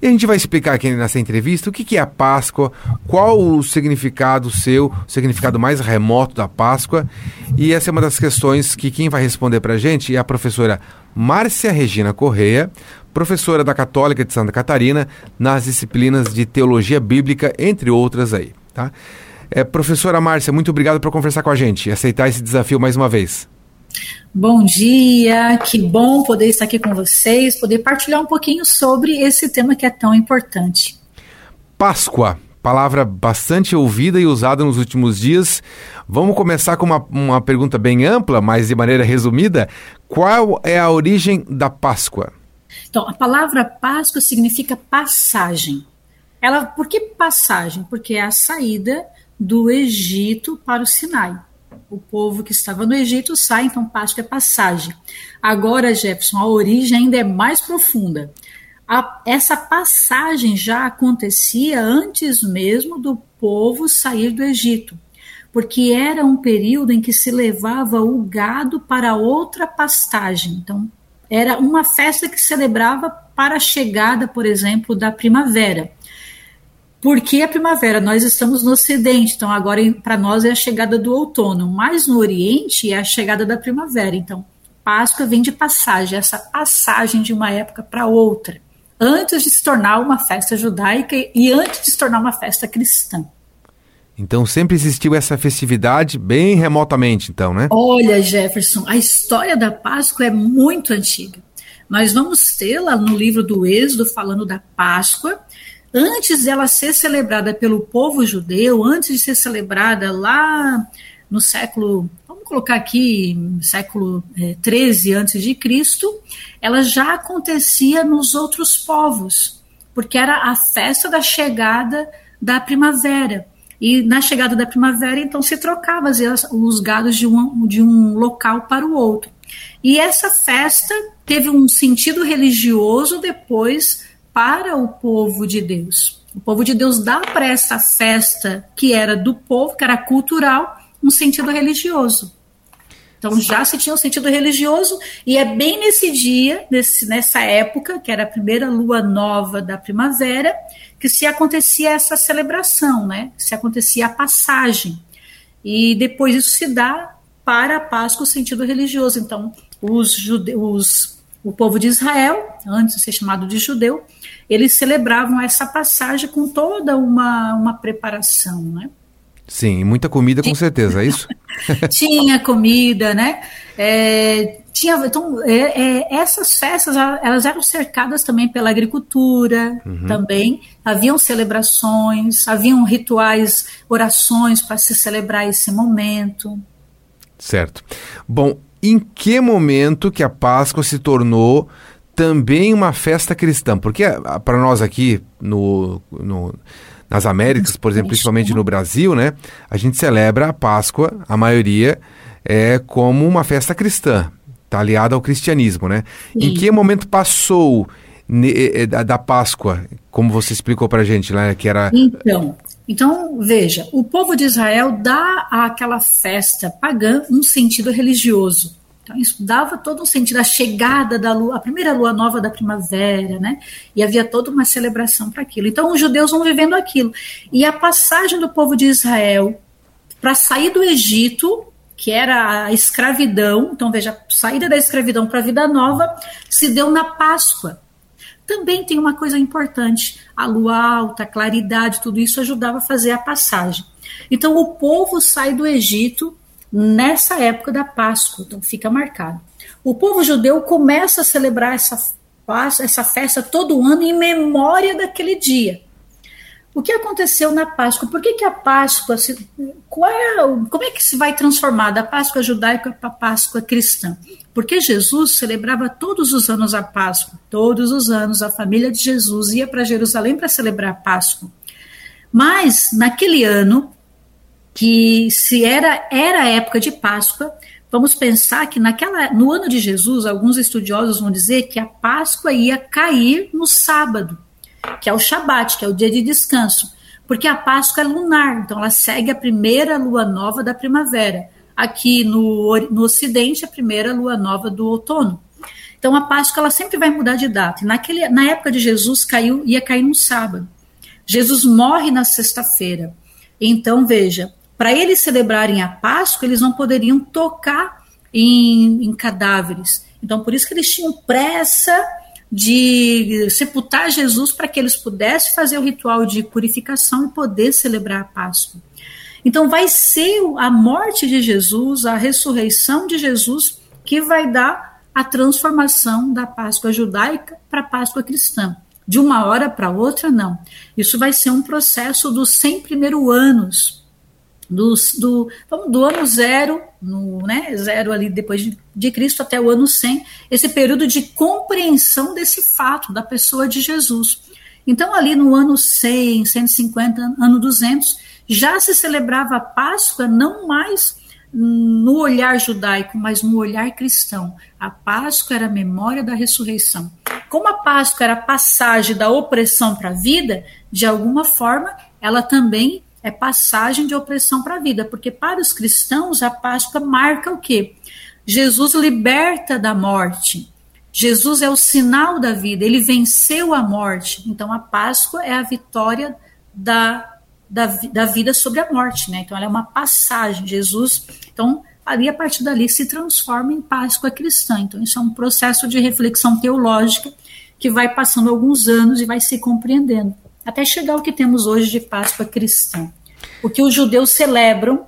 E a gente vai explicar aqui nessa entrevista o que é a Páscoa, qual o significado seu, o significado mais remoto da Páscoa. E essa é uma das questões que quem vai responder para a gente é a professora Márcia Regina Correia, professora da Católica de Santa Catarina, nas disciplinas de Teologia Bíblica, entre outras aí. Tá? É, professora Márcia, muito obrigado por conversar com a gente e aceitar esse desafio mais uma vez. Bom dia, que bom poder estar aqui com vocês, poder partilhar um pouquinho sobre esse tema que é tão importante. Páscoa, palavra bastante ouvida e usada nos últimos dias. Vamos começar com uma, uma pergunta bem ampla, mas de maneira resumida. Qual é a origem da Páscoa? Então, a palavra Páscoa significa passagem. Ela, por que passagem? Porque é a saída do Egito para o Sinai o povo que estava no Egito sai, então Páscoa é passagem. Agora, Jefferson, a origem ainda é mais profunda. A, essa passagem já acontecia antes mesmo do povo sair do Egito, porque era um período em que se levava o gado para outra pastagem. Então, era uma festa que celebrava para a chegada, por exemplo, da primavera. Porque a primavera, nós estamos no Ocidente, então agora para nós é a chegada do outono, mas no Oriente é a chegada da primavera. Então, Páscoa vem de passagem, essa passagem de uma época para outra, antes de se tornar uma festa judaica e antes de se tornar uma festa cristã. Então sempre existiu essa festividade bem remotamente, então, né? Olha, Jefferson, a história da Páscoa é muito antiga. Nós vamos tê-la no livro do Êxodo falando da Páscoa, antes dela ser celebrada pelo povo judeu, antes de ser celebrada lá no século, vamos colocar aqui, século é, 13 antes de Cristo, ela já acontecia nos outros povos, porque era a festa da chegada da primavera. E na chegada da primavera, então, se trocava os gados de um, de um local para o outro. E essa festa teve um sentido religioso depois para o povo de Deus. O povo de Deus dá para essa festa que era do povo, que era cultural, um sentido religioso. Então já se tinha um sentido religioso, e é bem nesse dia, nesse, nessa época, que era a primeira lua nova da primavera, que se acontecia essa celebração, né? Se acontecia a passagem. E depois isso se dá para a Páscoa o sentido religioso. Então, os, judeus, o povo de Israel, antes de ser chamado de judeu, eles celebravam essa passagem com toda uma, uma preparação, né? Sim, muita comida com certeza, é isso? tinha comida, né? É, tinha, então, é, é, essas festas elas eram cercadas também pela agricultura, uhum. também haviam celebrações, haviam rituais, orações para se celebrar esse momento. Certo. Bom, em que momento que a Páscoa se tornou também uma festa cristã? Porque ah, para nós aqui no, no, nas Américas, por exemplo, principalmente no Brasil, né, a gente celebra a Páscoa, a maioria é como uma festa cristã, está aliada ao cristianismo, né? Sim. Em que momento passou eh, eh, da Páscoa, como você explicou para a gente, né, que era então então, veja, o povo de Israel dá àquela festa pagã um sentido religioso. Então, isso dava todo um sentido, a chegada da lua, a primeira lua nova da primavera, né? E havia toda uma celebração para aquilo. Então, os judeus vão vivendo aquilo. E a passagem do povo de Israel para sair do Egito, que era a escravidão, então veja, a saída da escravidão para a vida nova, se deu na Páscoa também tem uma coisa importante: a lua alta, a claridade, tudo isso ajudava a fazer a passagem. Então, o povo sai do Egito nessa época da Páscoa, então fica marcado. O povo judeu começa a celebrar essa, essa festa todo ano em memória daquele dia. O que aconteceu na Páscoa? Por que, que a Páscoa, se, qual é, como é que se vai transformar da Páscoa judaica para a Páscoa cristã? Porque Jesus celebrava todos os anos a Páscoa, todos os anos a família de Jesus ia para Jerusalém para celebrar a Páscoa. Mas naquele ano, que se era era a época de Páscoa, vamos pensar que naquela no ano de Jesus, alguns estudiosos vão dizer que a Páscoa ia cair no sábado que é o Shabat, que é o dia de descanso, porque a Páscoa é lunar, então ela segue a primeira lua nova da primavera. Aqui no, no Ocidente, a primeira lua nova do outono. Então a Páscoa ela sempre vai mudar de data. Naquele, na época de Jesus caiu ia cair no sábado. Jesus morre na sexta-feira. Então veja, para eles celebrarem a Páscoa eles não poderiam tocar em, em cadáveres. Então por isso que eles tinham pressa de sepultar Jesus para que eles pudessem fazer o ritual de purificação e poder celebrar a Páscoa. Então vai ser a morte de Jesus, a ressurreição de Jesus que vai dar a transformação da Páscoa judaica para a Páscoa cristã. De uma hora para outra, não. Isso vai ser um processo dos 100 primeiros anos, do, do, do ano zero, no, né, zero ali depois de, de Cristo até o ano 100, esse período de compreensão desse fato da pessoa de Jesus. Então, ali no ano 100, 150, ano 200, já se celebrava a Páscoa não mais no olhar judaico, mas no olhar cristão. A Páscoa era a memória da ressurreição. Como a Páscoa era a passagem da opressão para a vida, de alguma forma, ela também é passagem de opressão para a vida, porque para os cristãos a Páscoa marca o quê? Jesus liberta da morte. Jesus é o sinal da vida, ele venceu a morte. Então a Páscoa é a vitória da da, da vida sobre a morte, né? Então ela é uma passagem. Jesus, então ali a partir dali se transforma em Páscoa cristã. Então isso é um processo de reflexão teológica que vai passando alguns anos e vai se compreendendo até chegar ao que temos hoje de Páscoa cristã. O que os judeus celebram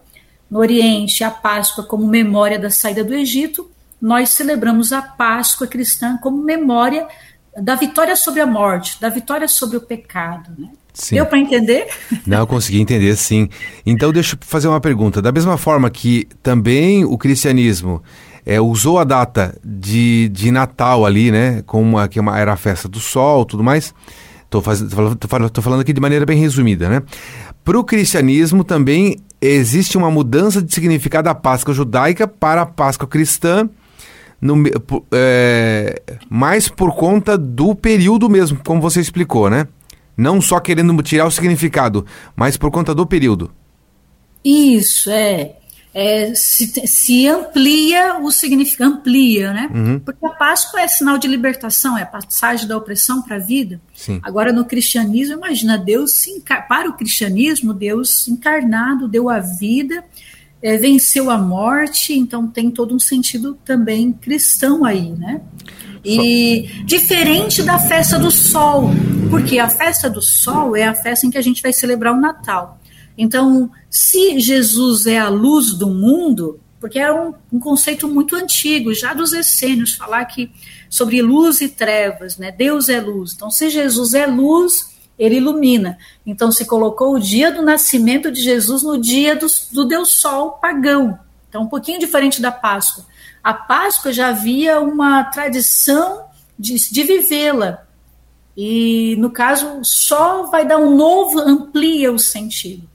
no Oriente a Páscoa como memória da saída do Egito, nós celebramos a Páscoa cristã como memória da vitória sobre a morte, da vitória sobre o pecado. Né? Sim. Deu para entender? Não, consegui entender, sim. Então, deixa eu fazer uma pergunta. Da mesma forma que também o cristianismo é, usou a data de, de Natal ali, né? Como uma, que é era a festa do sol tudo mais. Estou falando, falando aqui de maneira bem resumida, né? Para o cristianismo também existe uma mudança de significado da Páscoa judaica para a Páscoa cristã, no, é, mais por conta do período mesmo, como você explicou, né? Não só querendo tirar o significado, mas por conta do período. Isso, é. É se, se, amplia o significado, amplia, né? Uhum. Porque a Páscoa é sinal de libertação, é a passagem da opressão para a vida. Sim. Agora, no cristianismo, imagina, Deus se para o cristianismo, Deus encarnado deu a vida, é, venceu a morte, então tem todo um sentido também cristão aí, né? E diferente da festa do sol, porque a festa do sol é a festa em que a gente vai celebrar o Natal. Então, se Jesus é a luz do mundo, porque é um, um conceito muito antigo, já dos essênios, falar que sobre luz e trevas, né? Deus é luz. Então, se Jesus é luz, ele ilumina. Então, se colocou o dia do nascimento de Jesus no dia do, do Deus Sol pagão. Então, um pouquinho diferente da Páscoa. A Páscoa já havia uma tradição de, de vivê-la. E, no caso, só vai dar um novo, amplia o sentido.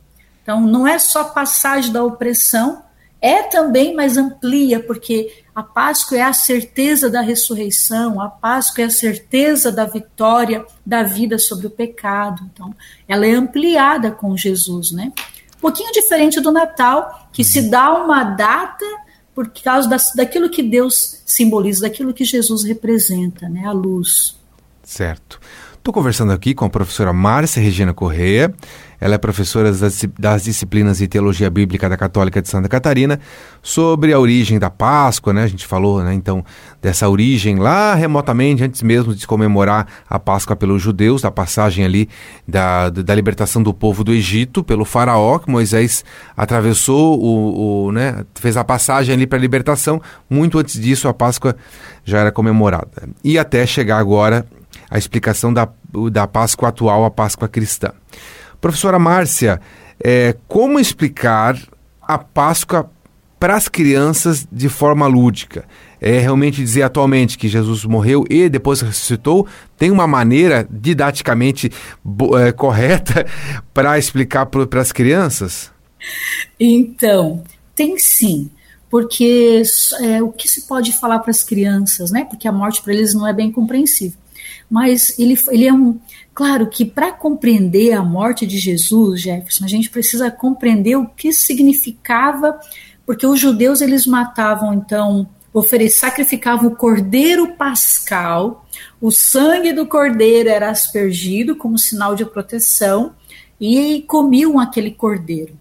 Então, não é só passagem da opressão, é também, mas amplia, porque a Páscoa é a certeza da ressurreição, a Páscoa é a certeza da vitória da vida sobre o pecado. Então, ela é ampliada com Jesus, né? Um pouquinho diferente do Natal, que se dá uma data por causa das, daquilo que Deus simboliza, daquilo que Jesus representa, né? A luz. Certo. Estou conversando aqui com a professora Márcia Regina Correia. Ela é professora das, disciplinas de Teologia Bíblica da Católica de Santa Catarina, sobre a origem da Páscoa, né? A gente falou, né, então, dessa origem lá remotamente, antes mesmo de comemorar a Páscoa pelos judeus, da passagem ali da, da libertação do povo do Egito pelo faraó, que Moisés atravessou, o, o né, fez a passagem ali para a libertação. Muito antes disso, a Páscoa já era comemorada. E até chegar agora a explicação da, da Páscoa atual, a Páscoa cristã. Professora Márcia, é, como explicar a Páscoa para as crianças de forma lúdica? É realmente dizer atualmente que Jesus morreu e depois ressuscitou? Tem uma maneira didaticamente é, correta para explicar para as crianças? Então, tem sim porque é, o que se pode falar para as crianças, né? Porque a morte para eles não é bem compreensível mas ele, ele é um. Claro que para compreender a morte de Jesus, Jefferson, a gente precisa compreender o que significava, porque os judeus eles matavam então sacrificavam o cordeiro pascal, o sangue do cordeiro era aspergido como sinal de proteção e comiam aquele cordeiro.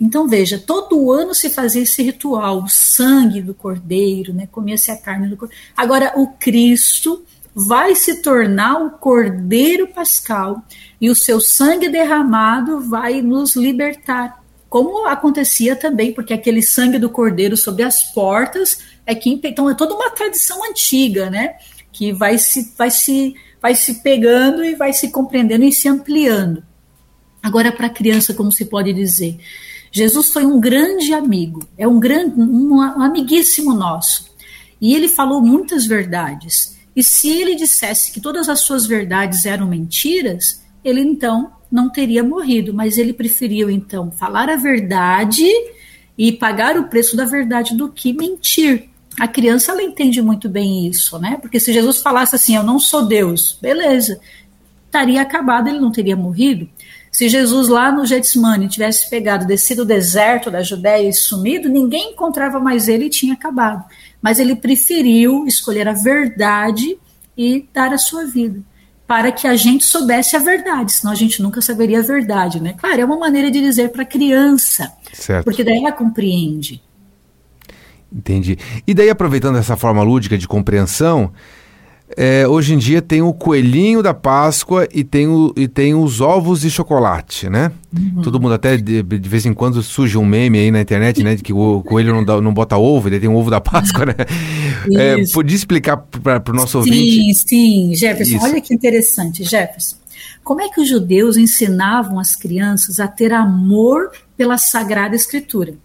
Então veja, todo ano se fazia esse ritual, o sangue do cordeiro, né? Comia-se a carne do cordeiro. Agora o Cristo vai se tornar o cordeiro pascal e o seu sangue derramado vai nos libertar. Como acontecia também, porque aquele sangue do cordeiro sobre as portas é que então é toda uma tradição antiga, né? Que vai se vai se vai se pegando e vai se compreendendo e se ampliando. Agora para a criança, como se pode dizer, Jesus foi um grande amigo, é um grande um amiguíssimo nosso. E ele falou muitas verdades. E se ele dissesse que todas as suas verdades eram mentiras, ele então não teria morrido, mas ele preferiu então falar a verdade e pagar o preço da verdade do que mentir. A criança ela entende muito bem isso, né? Porque se Jesus falasse assim, eu não sou Deus, beleza, estaria acabado, ele não teria morrido. Se Jesus lá no Getsemane tivesse pegado, descido o deserto da Judéia e sumido, ninguém encontrava mais ele e tinha acabado. Mas ele preferiu escolher a verdade e dar a sua vida para que a gente soubesse a verdade, senão a gente nunca saberia a verdade, né? Claro, é uma maneira de dizer para a criança, certo. porque daí ela compreende. Entendi. E daí, aproveitando essa forma lúdica de compreensão, é, hoje em dia tem o coelhinho da Páscoa e tem, o, e tem os ovos de chocolate, né? Uhum. Todo mundo até de, de, vez em quando surge um meme aí na internet, né? De que o coelho não, dá, não bota ovo, ele tem um ovo da Páscoa, né? É, podia explicar para o nosso sim, ouvinte? Sim, sim, Jefferson. Isso. Olha que interessante, Jefferson. Como é que os judeus ensinavam as crianças a ter amor pela Sagrada Escritura? O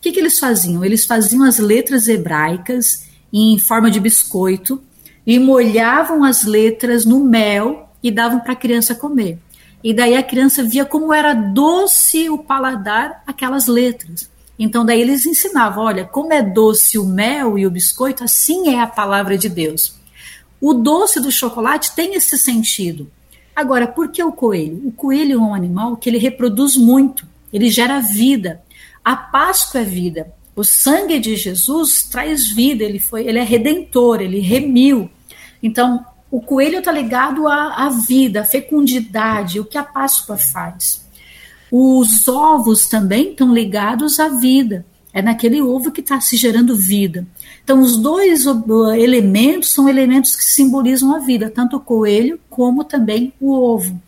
que, que eles faziam? Eles faziam as letras hebraicas em forma de biscoito e molhavam as letras no mel e davam para a criança comer. E daí a criança via como era doce o paladar aquelas letras. Então daí eles ensinavam, olha, como é doce o mel e o biscoito, assim é a palavra de Deus. O doce do chocolate tem esse sentido. Agora, por que o coelho? O coelho é um animal que ele reproduz muito, ele gera vida. A Páscoa é vida. O sangue de Jesus traz vida, ele foi, ele é redentor, ele remiu. Então, o coelho está ligado à, à vida, à fecundidade, o que a Páscoa faz. Os ovos também estão ligados à vida. É naquele ovo que está se gerando vida. Então, os dois elementos são elementos que simbolizam a vida, tanto o coelho como também o ovo.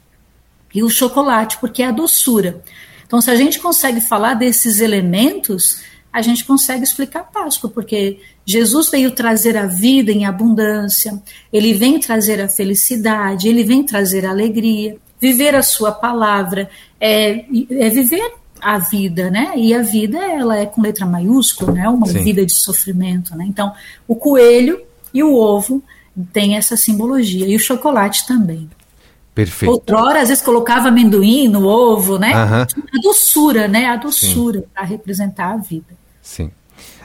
E o chocolate, porque é a doçura. Então, se a gente consegue falar desses elementos, a gente consegue explicar a Páscoa, porque Jesus veio trazer a vida em abundância, ele vem trazer a felicidade, ele vem trazer a alegria. Viver a sua palavra é, é viver a vida, né? E a vida, ela é com letra maiúscula, né? Uma Sim. vida de sofrimento, né? Então, o coelho e o ovo têm essa simbologia, e o chocolate também. Perfeito. Outrora, às vezes, colocava amendoim no ovo, né? Uhum. A doçura, né? A doçura para representar a vida. Sim.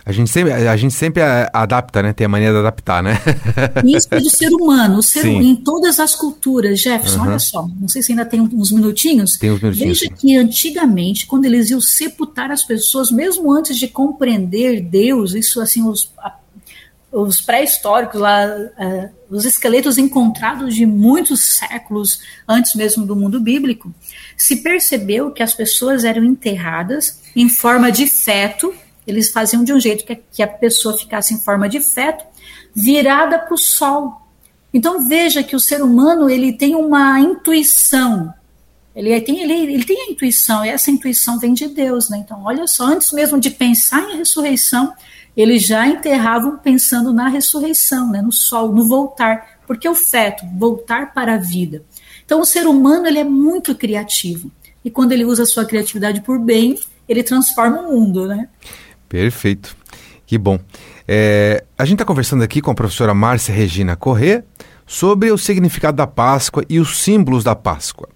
A gente sempre, a gente sempre adapta, né? Tem a mania de adaptar, né? Isso é do ser humano, o ser em todas as culturas. Jefferson, uhum. olha só, não sei se ainda tem uns minutinhos. Tem uns minutinhos. Veja que antigamente, quando eles iam sepultar as pessoas, mesmo antes de compreender Deus, isso assim, os, os pré-históricos lá, uh, os esqueletos encontrados de muitos séculos antes mesmo do mundo bíblico, se percebeu que as pessoas eram enterradas em forma de feto eles faziam de um jeito que a, que a pessoa ficasse em forma de feto, virada para o sol. Então veja que o ser humano ele tem uma intuição. Ele tem, ele, ele tem a intuição, e essa intuição vem de Deus. Né? Então, olha só, antes mesmo de pensar em ressurreição, eles já enterravam pensando na ressurreição, né? no sol, no voltar. Porque o feto, voltar para a vida. Então, o ser humano ele é muito criativo. E quando ele usa a sua criatividade por bem, ele transforma o mundo, né? Perfeito. Que bom. É, a gente está conversando aqui com a professora Márcia Regina Corrêa sobre o significado da Páscoa e os símbolos da Páscoa.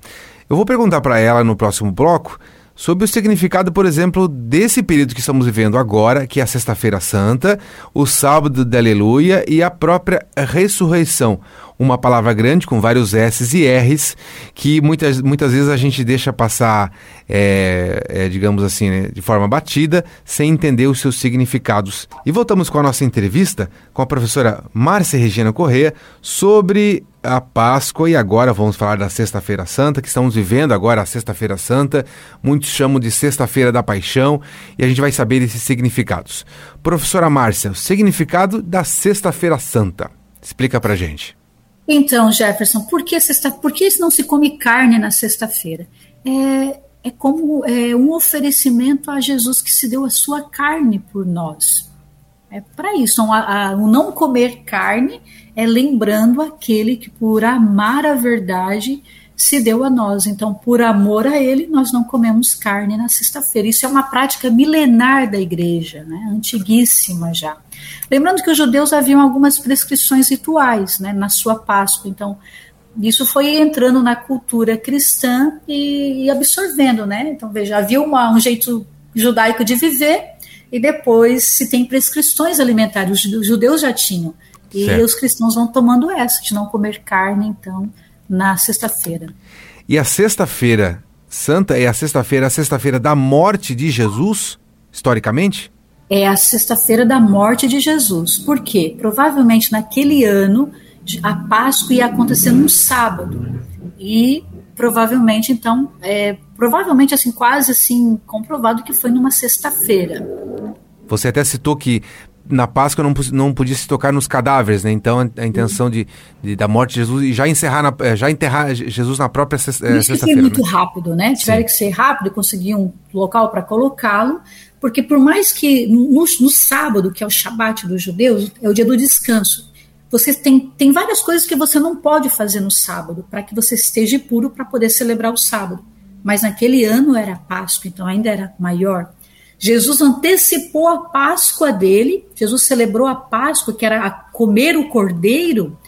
Eu vou perguntar para ela no próximo bloco sobre o significado, por exemplo, desse período que estamos vivendo agora, que é a Sexta-feira Santa, o Sábado da Aleluia e a própria ressurreição. Uma palavra grande com vários S's e R's que muitas, muitas vezes a gente deixa passar, é, é, digamos assim, né, de forma batida, sem entender os seus significados. E voltamos com a nossa entrevista com a professora Márcia Regina Corrêa sobre a Páscoa e agora vamos falar da Sexta-feira Santa, que estamos vivendo agora a Sexta-feira Santa. Muitos chamam de Sexta-feira da Paixão e a gente vai saber esses significados. Professora Márcia, o significado da Sexta-feira Santa. Explica pra gente. Então, Jefferson, por que, sexta, por que não se come carne na sexta-feira? É, é como é, um oferecimento a Jesus que se deu a sua carne por nós. É para isso. A, a, o não comer carne é lembrando aquele que, por amar a verdade, se deu a nós. Então, por amor a ele, nós não comemos carne na sexta-feira. Isso é uma prática milenar da igreja, né? antiguíssima já. Lembrando que os judeus haviam algumas prescrições rituais né, na sua Páscoa. Então, isso foi entrando na cultura cristã e, e absorvendo, né? Então, veja, havia uma, um jeito judaico de viver e depois se tem prescrições alimentares. Os judeus já tinham. E certo. os cristãos vão tomando essa, de não comer carne, então, na sexta-feira. E a sexta-feira santa é a sexta-feira, a sexta-feira da morte de Jesus, historicamente? É a sexta-feira da morte de Jesus. Por quê? Provavelmente naquele ano a Páscoa ia acontecer num sábado. E provavelmente, então, é, provavelmente assim, quase assim, comprovado que foi numa sexta-feira. Você até citou que na Páscoa não, não podia se tocar nos cadáveres, né? Então a, intenção de, de, da morte de Jesus e já encerrar na, eh, já enterrar Jesus na própria eh, sexta-feira. muito né? rápido, né? Tiveram Sim. que ser rápido, conseguir um local para colocá-lo, porque por mais que no, no, sábado, que é o Shabat dos judeus, é o dia do descanso. Você tem, tem várias coisas que você não pode fazer no sábado para que você esteja puro para poder celebrar o sábado. Mas naquele ano era Páscoa, então ainda era maior. Jesus antecipou a Páscoa dele, Jesus celebrou a Páscoa, que era comer o cordeiro,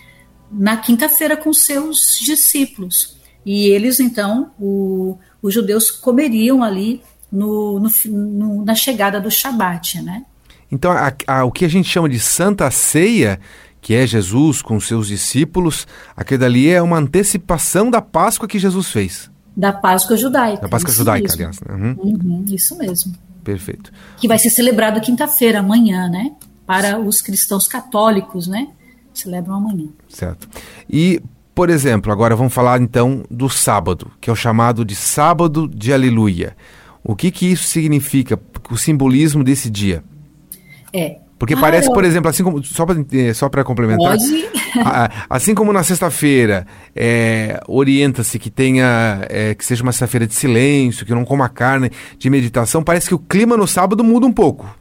na quinta-feira com seus discípulos. E eles, então, o, os judeus comeriam ali no, no, no, na chegada do Shabat, né? Então, a, a, o que a gente chama de Santa Ceia, que é Jesus com seus discípulos, aquilo dali é uma antecipação da Páscoa que Jesus fez. Da Páscoa judaica. Da Páscoa judaica, mesmo. aliás. Uhum. Uhum, isso mesmo. Perfeito. Que vai ser celebrado quinta-feira, amanhã, né? Para os cristãos católicos, né? Celebram amanhã. Certo. E, por exemplo, agora vamos falar então do sábado, que é o chamado de sábado de aleluia. O que que isso significa, o simbolismo desse dia? É, porque ah, parece, por exemplo, assim como. Só para eh, só complementar. Pode. assim como na sexta-feira é, orienta-se que tenha. É, que seja uma sexta-feira de silêncio, que não coma carne, de meditação, parece que o clima no sábado muda um pouco.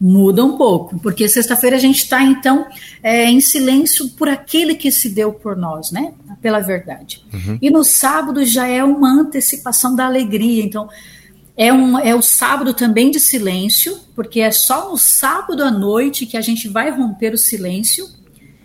Muda um pouco, porque sexta-feira a gente está, então, é, em silêncio por aquele que se deu por nós, né? Pela verdade. Uhum. E no sábado já é uma antecipação da alegria. Então, é, um, é o sábado também de silêncio, porque é só no sábado à noite que a gente vai romper o silêncio.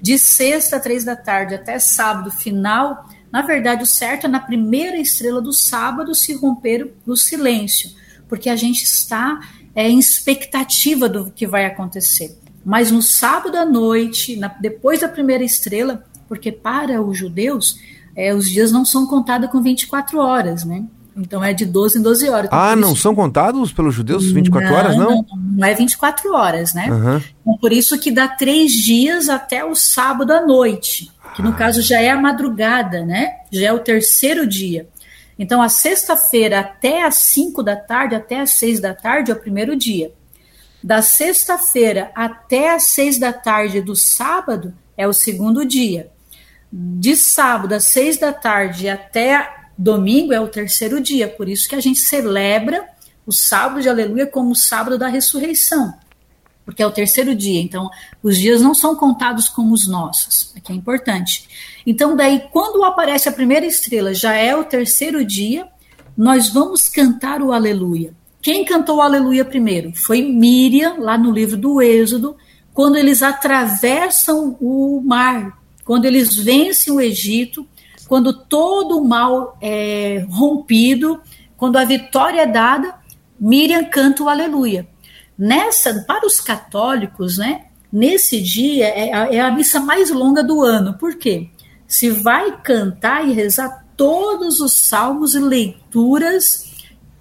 De sexta, três da tarde, até sábado final. Na verdade, o certo é na primeira estrela do sábado se romper o silêncio, porque a gente está é, em expectativa do que vai acontecer. Mas no sábado à noite, na, depois da primeira estrela, porque para os judeus, é, os dias não são contados com 24 horas, né? Então é de 12 em 12 horas. Então, ah, não isso... são contados pelos judeus 24 não, horas, não? não? Não, é 24 horas, né? Uhum. Então, por isso que dá três dias até o sábado à noite, que no ah. caso já é a madrugada, né? Já é o terceiro dia. Então, a sexta-feira até as 5 da tarde, até as 6 da tarde é o primeiro dia. Da sexta-feira até as 6 da tarde do sábado é o segundo dia. De sábado às 6 da tarde até Domingo é o terceiro dia, por isso que a gente celebra o sábado de aleluia como o sábado da ressurreição, porque é o terceiro dia. Então, os dias não são contados como os nossos, que é importante. Então, daí, quando aparece a primeira estrela, já é o terceiro dia, nós vamos cantar o aleluia. Quem cantou o aleluia primeiro? Foi Miriam, lá no livro do Êxodo, quando eles atravessam o mar, quando eles vencem o Egito quando todo o mal é rompido, quando a vitória é dada, Miriam canta o aleluia. Nessa, para os católicos, né, nesse dia é a, é a missa mais longa do ano. Por quê? se vai cantar e rezar todos os salmos e leituras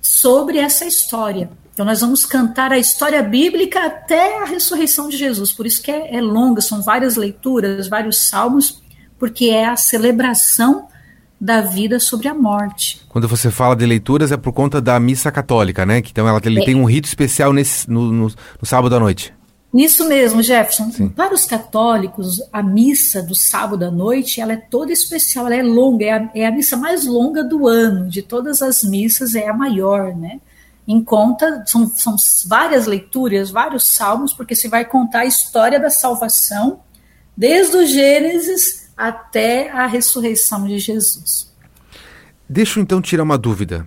sobre essa história. Então, nós vamos cantar a história bíblica até a ressurreição de Jesus. Por isso que é, é longa, são várias leituras, vários salmos, porque é a celebração da vida sobre a morte. Quando você fala de leituras, é por conta da missa católica, né? Então, ela ele é. tem um rito especial nesse, no, no, no sábado à noite. Isso mesmo, Jefferson. Sim. Para os católicos, a missa do sábado à noite ela é toda especial, ela é longa, é a, é a missa mais longa do ano, de todas as missas é a maior, né? Em conta, são, são várias leituras, vários salmos, porque se vai contar a história da salvação, desde o Gênesis até a ressurreição de Jesus. Deixa eu então tirar uma dúvida.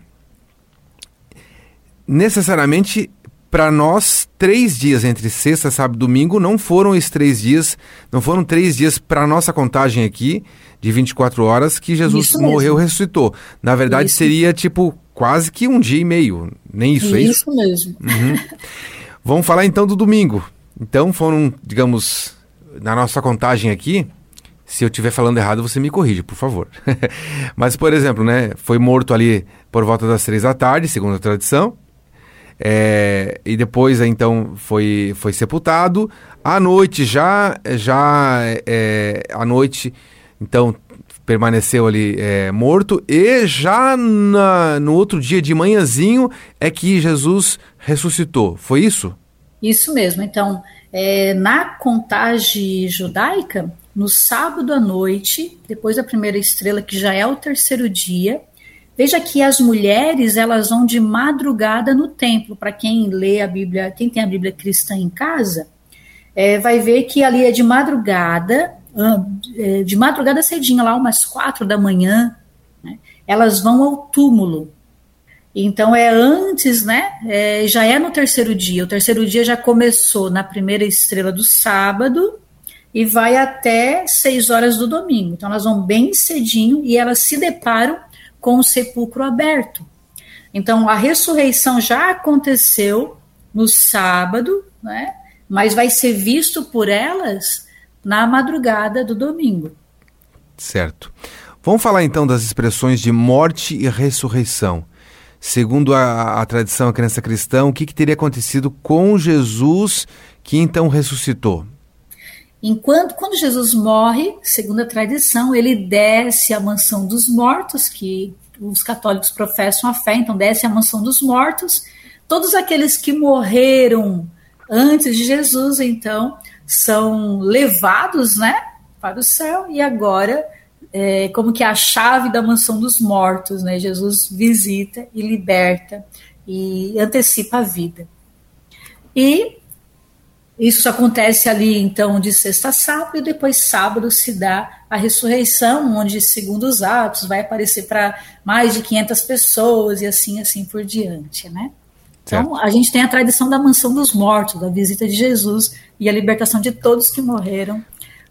Necessariamente para nós, três dias entre sexta, sábado e domingo não foram esses três dias, não foram três dias para nossa contagem aqui, de 24 horas, que Jesus morreu e ressuscitou. Na verdade, isso. seria tipo quase que um dia e meio. Nem isso, é isso? Isso mesmo. Uhum. Vamos falar então do domingo. Então foram, digamos, na nossa contagem aqui, se eu estiver falando errado, você me corrige, por favor. Mas, por exemplo, né, foi morto ali por volta das três da tarde, segundo a tradição. É, e depois, então, foi, foi sepultado. À noite, já, já é, à noite, então, permaneceu ali é, morto. E já na, no outro dia de manhãzinho é que Jesus ressuscitou. Foi isso? Isso mesmo. Então, é, na contagem judaica, no sábado à noite, depois da primeira estrela, que já é o terceiro dia, Veja que as mulheres elas vão de madrugada no templo. Para quem lê a Bíblia, quem tem a Bíblia cristã em casa, é, vai ver que ali é de madrugada, é, de madrugada cedinho, lá umas quatro da manhã, né, elas vão ao túmulo. Então é antes, né? É, já é no terceiro dia. O terceiro dia já começou na primeira estrela do sábado e vai até seis horas do domingo. Então elas vão bem cedinho e elas se deparam com o sepulcro aberto. Então, a ressurreição já aconteceu no sábado, né? mas vai ser visto por elas na madrugada do domingo. Certo. Vamos falar então das expressões de morte e ressurreição. Segundo a, a tradição, a crença cristã, o que, que teria acontecido com Jesus que então ressuscitou? Enquanto quando Jesus morre, segundo a tradição, ele desce à mansão dos mortos, que os católicos professam a fé, então desce à mansão dos mortos. Todos aqueles que morreram antes de Jesus, então, são levados, né, para o céu e agora é, como que a chave da mansão dos mortos, né? Jesus visita e liberta e antecipa a vida. E isso acontece ali, então, de sexta a sábado, e depois sábado se dá a ressurreição, onde, segundo os Atos, vai aparecer para mais de 500 pessoas e assim, assim por diante, né? Então, a gente tem a tradição da mansão dos mortos, da visita de Jesus e a libertação de todos que morreram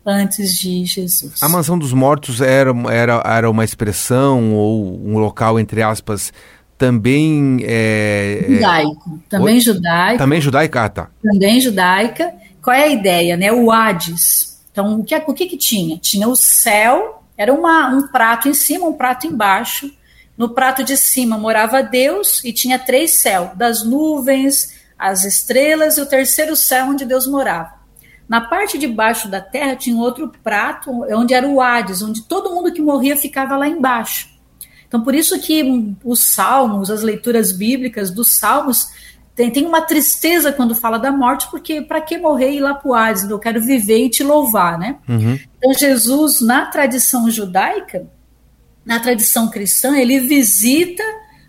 antes de Jesus. A mansão dos mortos era, era, era uma expressão ou um local, entre aspas, também é, é, judaico, também Oi? judaico. Também judaica, ah, tá. Também judaica. Qual é a ideia, né? O Hades. Então, o que, o que, que tinha? Tinha o céu, era uma, um prato em cima, um prato embaixo. No prato de cima morava Deus e tinha três céus, das nuvens, as estrelas e o terceiro céu onde Deus morava. Na parte de baixo da terra tinha outro prato, onde era o Hades, onde todo mundo que morria ficava lá embaixo. Então, por isso que os salmos, as leituras bíblicas dos salmos, tem, tem uma tristeza quando fala da morte, porque para que morrer e ir lá para o Hades? Eu quero viver e te louvar, né? Uhum. Então, Jesus, na tradição judaica, na tradição cristã, ele visita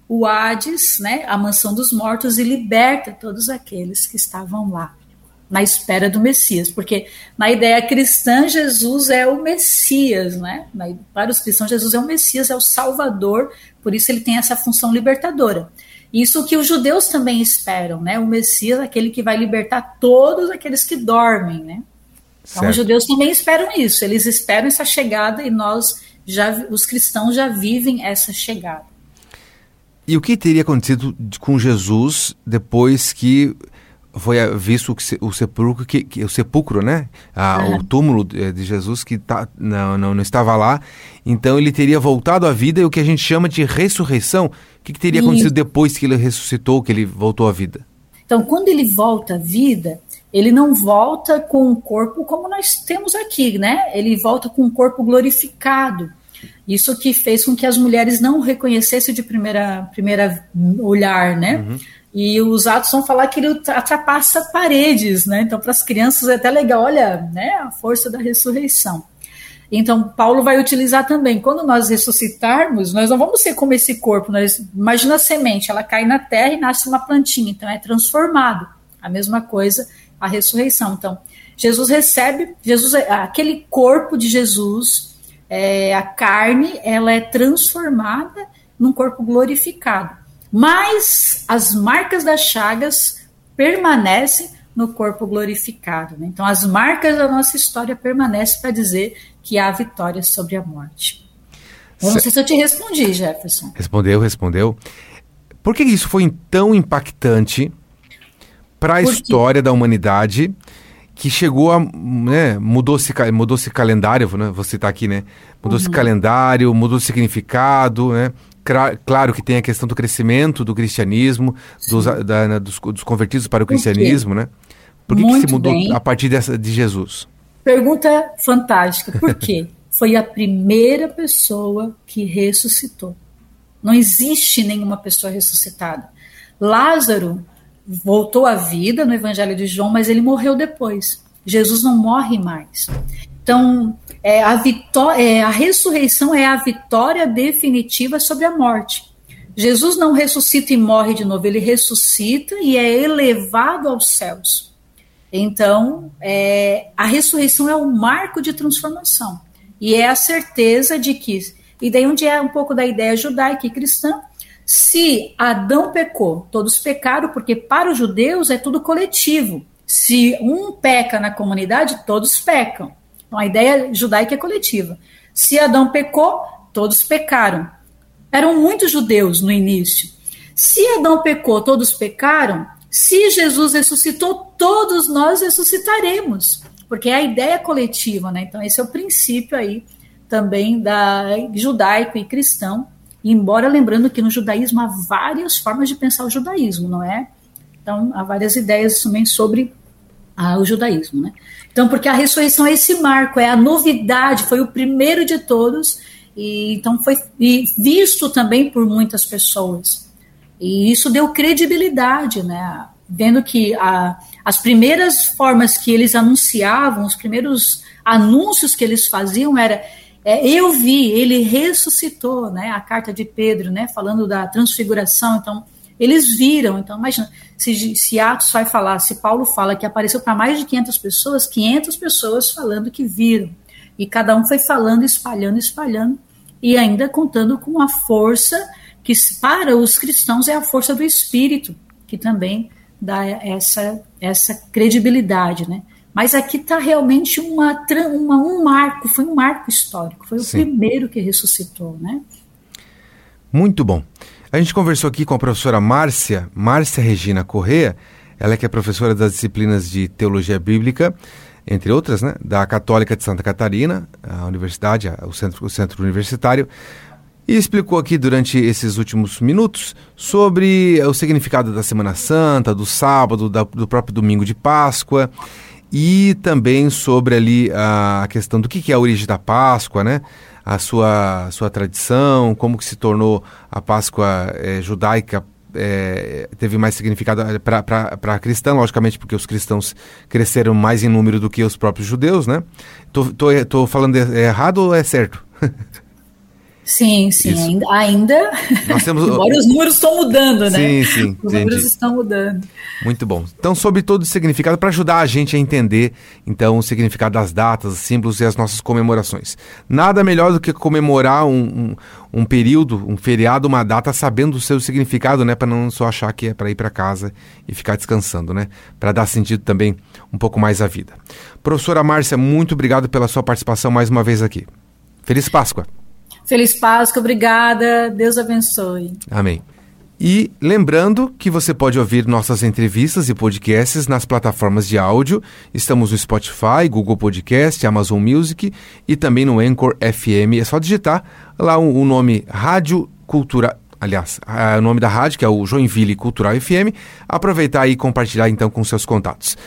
o Hades, né, a mansão dos mortos, e liberta todos aqueles que estavam lá na espera do Messias, porque na ideia cristã Jesus é o Messias, né? Para os cristãos Jesus é o Messias, é o Salvador, por isso ele tem essa função libertadora. Isso que os judeus também esperam, né? O Messias, aquele que vai libertar todos aqueles que dormem, né? Então certo. os judeus também esperam isso, eles esperam essa chegada e nós já os cristãos já vivem essa chegada. E o que teria acontecido com Jesus depois que foi visto o sepulcro, que, que, o sepulcro, né? Ah, O túmulo de Jesus que tá, não, não, não, estava lá. Então ele teria voltado à vida e o que a gente chama de ressurreição. O que, que teria Isso. acontecido depois que ele ressuscitou, que ele voltou à vida? Então, quando ele volta à vida, ele não volta com um corpo como nós temos aqui, né? Ele volta com um corpo glorificado. Isso que fez com que as mulheres não o reconhecessem de primeira, primeira olhar, né? Uhum. E os atos vão falar que ele ultrapassa paredes, né? Então, para as crianças é até legal, olha, né? A força da ressurreição. Então, Paulo vai utilizar também. Quando nós ressuscitarmos, nós não vamos ser como esse corpo. Nós, imagina a semente, ela cai na terra e nasce uma plantinha. Então, é transformado. A mesma coisa, a ressurreição. Então, Jesus recebe, Jesus, aquele corpo de Jesus, é, a carne, ela é transformada num corpo glorificado mas as marcas das chagas permanecem no corpo glorificado. Né? Então, as marcas da nossa história permanecem para dizer que há vitória sobre a morte. Eu não sei se eu te respondi, Jefferson. Respondeu, respondeu. Por que isso foi tão impactante para a história da humanidade que chegou a. Né, mudou-se mudou calendário, né, vou citar aqui, né? Mudou-se uhum. calendário, mudou significado, né? Claro que tem a questão do crescimento do cristianismo, dos, da, né, dos, dos, convertidos para o cristianismo, né? Por que, que se mudou bem. a partir dessa, de Jesus? Pergunta fantástica. Por quê? Foi a primeira pessoa que ressuscitou. Não existe nenhuma pessoa ressuscitada. Lázaro voltou à vida no Evangelho de João, mas ele morreu depois. Jesus não morre mais. Então, é, a, é, a ressurreição é a vitória definitiva sobre a morte. Jesus não ressuscita e morre de novo, ele ressuscita e é elevado aos céus. Então, é, a ressurreição é um marco de transformação. E é a certeza de que, e daí onde é um pouco da ideia judaica e cristã, se Adão pecou, todos pecaram, porque para os judeus é tudo coletivo. Se um peca na comunidade, todos pecam. Então, a ideia judaica é coletiva. Se Adão pecou, todos pecaram. Eram muitos judeus no início. Se Adão pecou, todos pecaram. Se Jesus ressuscitou, todos nós ressuscitaremos. Porque é a ideia coletiva, né? Então, esse é o princípio aí também da judaico e cristão. Embora lembrando que no judaísmo há várias formas de pensar o judaísmo, não é? Então, há várias ideias também sobre ah, o judaísmo, né? Então, porque a ressurreição é esse marco, é a novidade, foi o primeiro de todos, e então foi visto também por muitas pessoas. E isso deu credibilidade, né? Vendo que a, as primeiras formas que eles anunciavam, os primeiros anúncios que eles faziam era é, eu vi, ele ressuscitou, né? A carta de Pedro, né? Falando da transfiguração. Então, eles viram. Então, imagina, se, se Atos vai falar, se Paulo fala que apareceu para mais de 500 pessoas, 500 pessoas falando que viram. E cada um foi falando, espalhando, espalhando, e ainda contando com a força que para os cristãos é a força do Espírito, que também dá essa, essa credibilidade, né? Mas aqui está realmente uma, uma, um marco, foi um marco histórico, foi o Sim. primeiro que ressuscitou, né? Muito bom. A gente conversou aqui com a professora Márcia, Márcia Regina Correa, ela que é professora das disciplinas de Teologia Bíblica, entre outras, né, da Católica de Santa Catarina, a universidade, o centro, o centro universitário, e explicou aqui durante esses últimos minutos sobre o significado da Semana Santa, do sábado, da, do próprio domingo de Páscoa e também sobre ali a questão do que, que é a origem da Páscoa, né? A sua, sua tradição, como que se tornou a Páscoa é, judaica é, teve mais significado eh, para a cristã, logicamente, porque os cristãos cresceram mais em número do que os próprios judeus, né? Tô, tô, tô falando errado ou é certo? Sim, sim, Isso. ainda, ainda Nós temos... embora os números estão mudando, né? Sim, sim. Os entendi. números estão mudando. Muito bom. Então, sobre todo o significado, para ajudar a gente a entender, então, o significado das datas, os símbolos e as nossas comemorações. Nada melhor do que comemorar um, um, um período, um feriado, uma data, sabendo o seu significado, né? Para não só achar que é para ir para casa e ficar descansando, né? Para dar sentido também um pouco mais à vida. Professora Márcia, muito obrigado pela sua participação mais uma vez aqui. Feliz Páscoa! Feliz Páscoa, obrigada. Deus abençoe. Amém. E lembrando que você pode ouvir nossas entrevistas e podcasts nas plataformas de áudio. Estamos no Spotify, Google Podcast, Amazon Music e também no Anchor FM. É só digitar lá o, nome Rádio Cultura aliás, o nome da rádio, que é o Joinville Cultural FM, aproveitar e compartilhar então com seus contatos.